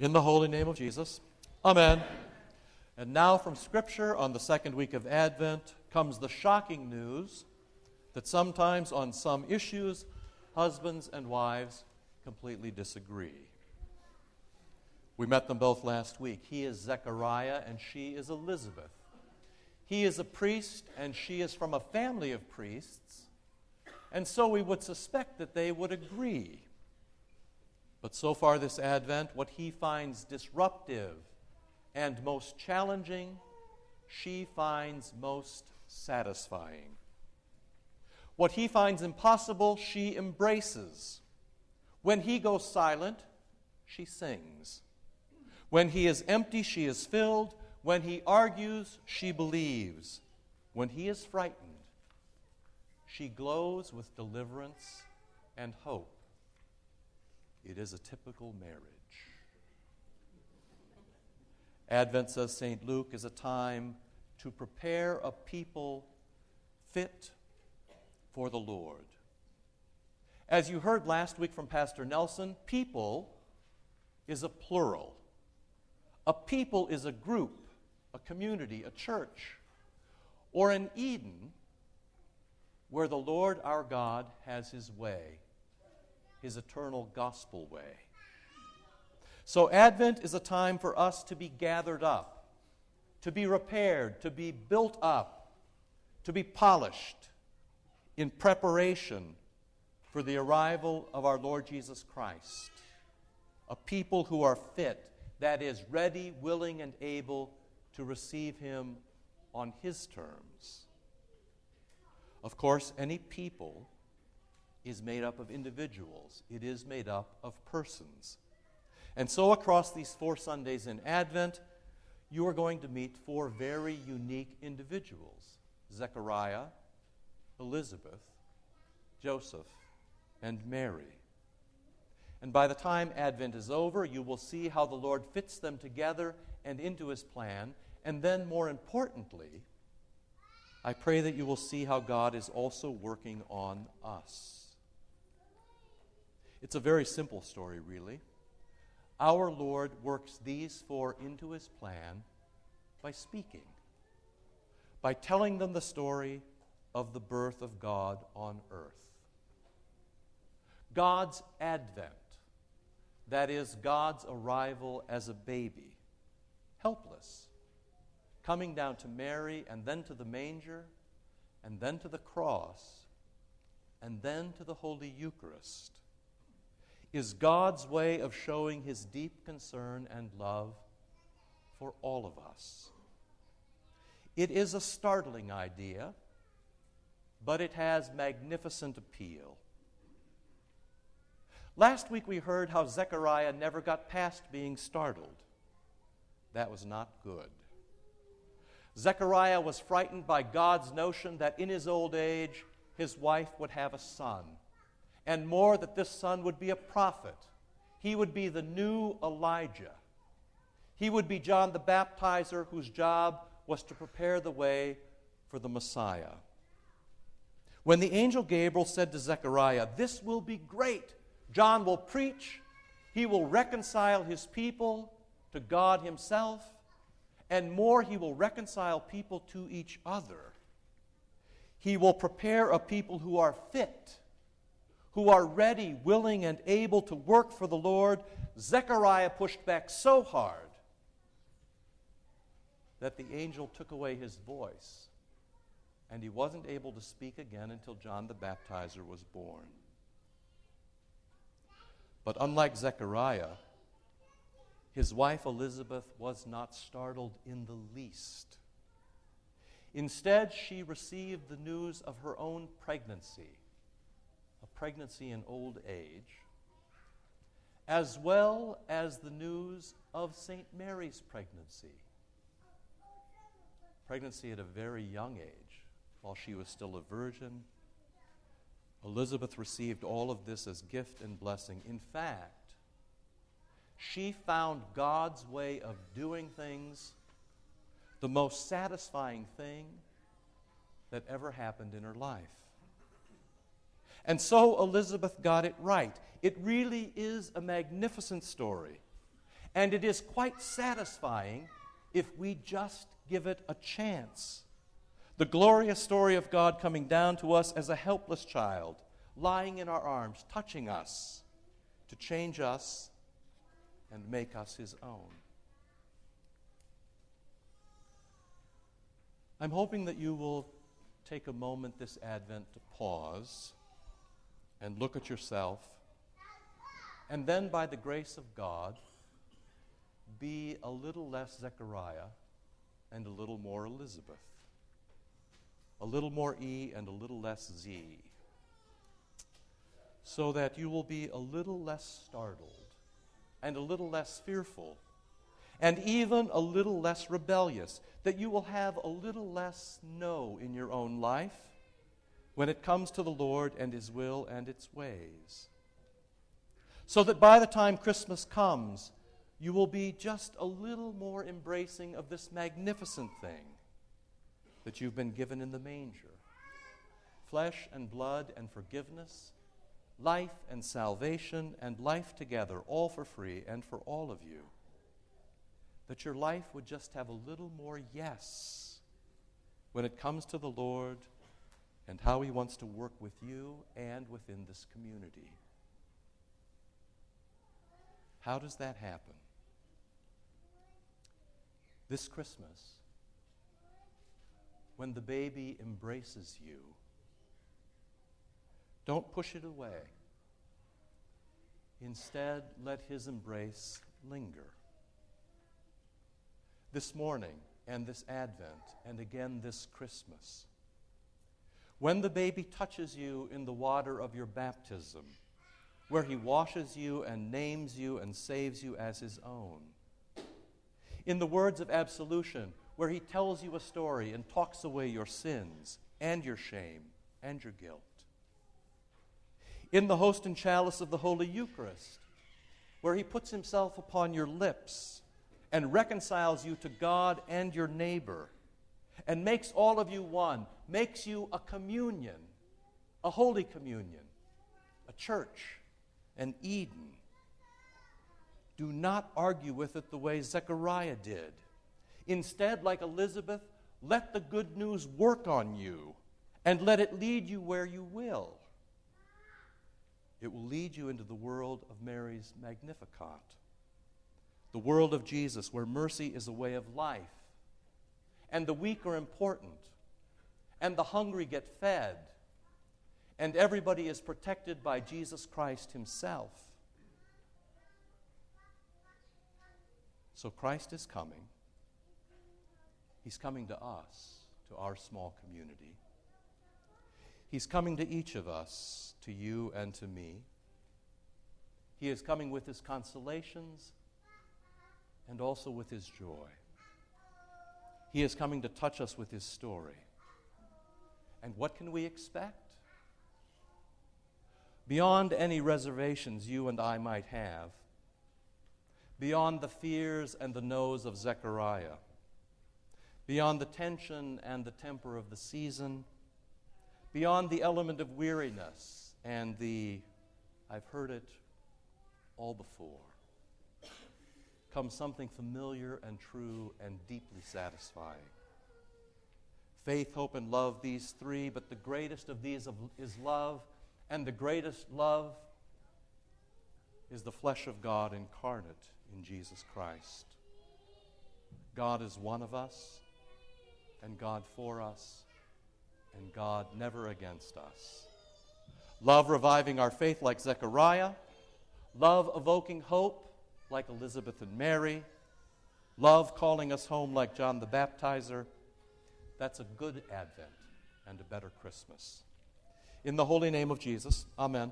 In the holy name of Jesus. Amen. And now from Scripture on the second week of Advent comes the shocking news that sometimes on some issues, husbands and wives completely disagree. We met them both last week. He is Zechariah and she is Elizabeth. He is a priest and she is from a family of priests. And so we would suspect that they would agree. But so far this Advent, what he finds disruptive and most challenging, she finds most satisfying. What he finds impossible, she embraces. When he goes silent, she sings. When he is empty, she is filled. When he argues, she believes. When he is frightened, she glows with deliverance and hope. It is a typical marriage. Advent, says St. Luke, is a time to prepare a people fit for the Lord. As you heard last week from Pastor Nelson, people is a plural. A people is a group, a community, a church, or an Eden where the Lord our God has his way his eternal gospel way. So, Advent is a time for us to be gathered up, to be repaired, to be built up, to be polished in preparation for the arrival of our Lord Jesus Christ. A people who are fit, that is, ready, willing, and able to receive Him on His terms. Of course, any people is made up of individuals, it is made up of persons. And so, across these four Sundays in Advent, you are going to meet four very unique individuals Zechariah, Elizabeth, Joseph, and Mary. And by the time Advent is over, you will see how the Lord fits them together and into his plan. And then, more importantly, I pray that you will see how God is also working on us. It's a very simple story, really. Our Lord works these four into his plan by speaking, by telling them the story of the birth of God on earth. God's advent, that is, God's arrival as a baby, helpless, coming down to Mary and then to the manger and then to the cross and then to the Holy Eucharist is God's way of showing his deep concern and love for all of us. It is a startling idea, but it has magnificent appeal. Last week we heard how Zechariah never got past being startled. That was not good. Zechariah was frightened by God's notion that in his old age his wife would have a son and more that this son would be a prophet. He would be the new Elijah. He would be John the Baptizer, whose job was to prepare the way for the Messiah. When the angel Gabriel said to Zechariah, This will be great. John will preach, he will reconcile his people to God himself, and more, he will reconcile people to each other. He will prepare a people who are fit who are ready, willing, and able to work for the Lord, Zechariah pushed back so hard that the angel took away his voice, and he wasn't able to speak again until John the Baptizer was born. But unlike Zechariah, his wife Elizabeth was not startled in the least. Instead, she received the news of her own pregnancy pregnancy and old age, as well as the news of St. Mary's pregnancy. Pregnancy at a very young age, while she was still a virgin. Elizabeth received all of this as gift and blessing. In fact, she found God's way of doing things the most satisfying thing that ever happened in her life. And so Elizabeth got it right. It really is a magnificent story. And it is quite satisfying if we just give it a chance. The glorious story of God coming down to us as a helpless child, lying in our arms, touching us to change us and make us his own. I'm hoping that you will take a moment this Advent to pause and look at yourself, and then, by the grace of God, be a little less Zechariah and a little more Elizabeth, a little more E and a little less Z, so that you will be a little less startled and a little less fearful and even a little less rebellious, that you will have a little less no in your own life when it comes to the Lord and His will and its ways. So that by the time Christmas comes, you will be just a little more embracing of this magnificent thing that you've been given in the manger flesh and blood and forgiveness, life and salvation and life together, all for free and for all of you. That your life would just have a little more yes when it comes to the Lord and how He wants to work with you and within this community. How does that happen? This Christmas, when the baby embraces you, don't push it away. Instead, let his embrace linger. This morning and this Advent, and again this Christmas, when the baby touches you in the water of your baptism, where he washes you and names you and saves you as his own, in the words of absolution, where he tells you a story and talks away your sins and your shame and your guilt. In the host and chalice of the Holy Eucharist, where he puts himself upon your lips and reconciles you to God and your neighbor and makes all of you one, makes you a communion, a holy communion, a church, an Eden do not argue with it the way Zechariah did. Instead, like Elizabeth, let the good news work on you and let it lead you where you will. It will lead you into the world of Mary's Magnificat, the world of Jesus, where mercy is a way of life, and the weak are important, and the hungry get fed, and everybody is protected by Jesus Christ Himself. So Christ is coming. He's coming to us, to our small community. He's coming to each of us, to you and to me. He is coming with his consolations and also with his joy. He is coming to touch us with his story. And what can we expect? Beyond any reservations you and I might have, beyond the fears and the no's of Zechariah, beyond the tension and the temper of the season, beyond the element of weariness and the I've heard it all before, comes something familiar and true and deeply satisfying. Faith, hope, and love, these three, but the greatest of these is love, and the greatest love is the flesh of God incarnate in Jesus Christ. God is one of us, and God for us, and God never against us. Love reviving our faith like Zechariah, love evoking hope like Elizabeth and Mary, love calling us home like John the Baptizer. That's a good Advent and a better Christmas. In the holy name of Jesus, Amen.